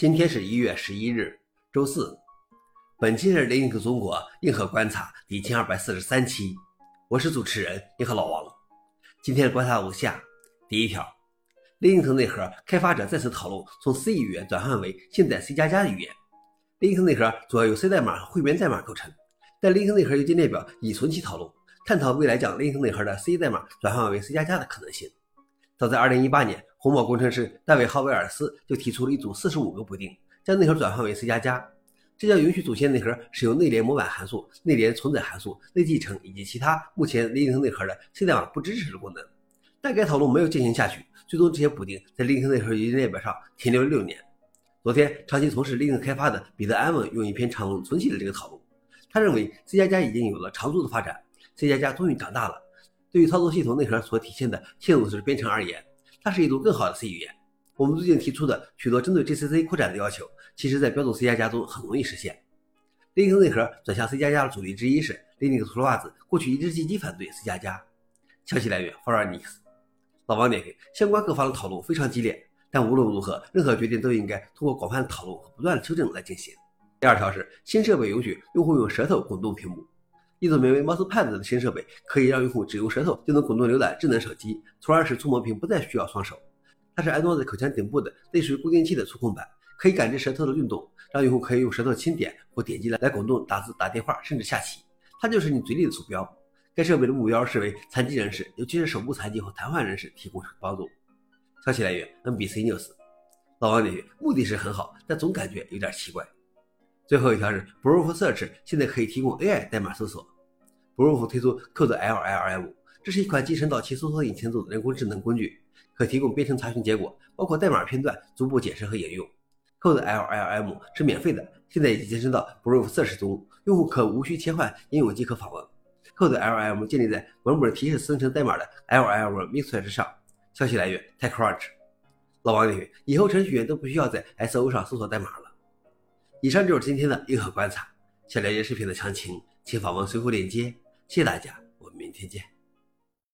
今天是一月十一日，周四。本期是 Linux 中国硬核观察第一千二百四十三期，我是主持人硬核老王。今天的观察如下：第一条，Linux 内核开发者再次讨论从 C 语言转换为现代 C 加加的语言。Linux 内核主要由 C 代码和汇编代码构成，但 Linux 内核邮件列表已存期讨论，探讨未来将 Linux 内核的 C 代码转换为 C 加加的可能性。早在2018年。红帽工程师大卫·哈威尔斯就提出了一组四十五个补丁，将内核转换为 C 加加。这将允许组件内核使用内联模板函数、内联存载函数、内继承以及其他目前 Linux 内核的 C 代码不支持的功能。但该讨论没有进行下去，最终这些补丁在 Linux 内核邮件列表上停留了六年。昨天，长期从事 Linux 开发的彼得·安文用一篇长文重启了这个讨论。他认为 C 加加已经有了长足的发展，C 加加终于长大了。对于操作系统内核所体现的嵌入式编程而言，它是一组更好的 C 语言。我们最近提出的许多针对 GCC 扩展的要求，其实在标准 C 加加中很容易实现。Linux 内核转向 C 加加的主力之一是 Linux 秃噜袜子过去一直积极反对 C 加加。消息来源 f o r u n i x 老王点评：相关各方的讨论非常激烈，但无论如何，任何决定都应该通过广泛的讨论和不断的修正来进行。第二条是新设备允许用户用舌头滚动屏幕。一组名为 MousePad 的新设备可以让用户只用舌头就能滚动浏览智能手机，从而使触摸屏不再需要双手。它是安装在口腔顶部的类似于固定器的触控板，可以感知舌头的运动，让用户可以用舌头轻点或点击来滚动打字、打电话，甚至下棋。它就是你嘴里的鼠标。该设备的目标是为残疾人士，尤其是手部残疾或瘫痪人士提供帮助。消息来源：NBC News。老王点评：目的是很好，但总感觉有点奇怪。最后一条是 b r o o f Search 现在可以提供 AI 代码搜索。b r o o f 推出 CodeLLM，这是一款集成到其搜索引擎中的人工智能工具，可提供编程查询结果，包括代码片段、逐步解释和引用。CodeLLM 是免费的，现在已经集成到 b r o o f Search 中，用户可无需切换应用即可访问。CodeLLM 建立在文本提示生成代码的 LLM Mixer 之上。消息来源：TechCrunch。老王点评：以后程序员都不需要在 SO 上搜索代码了。以上就是今天的硬核观察。想了解视频的详情，请访问随后链接。谢谢大家，我们明天见。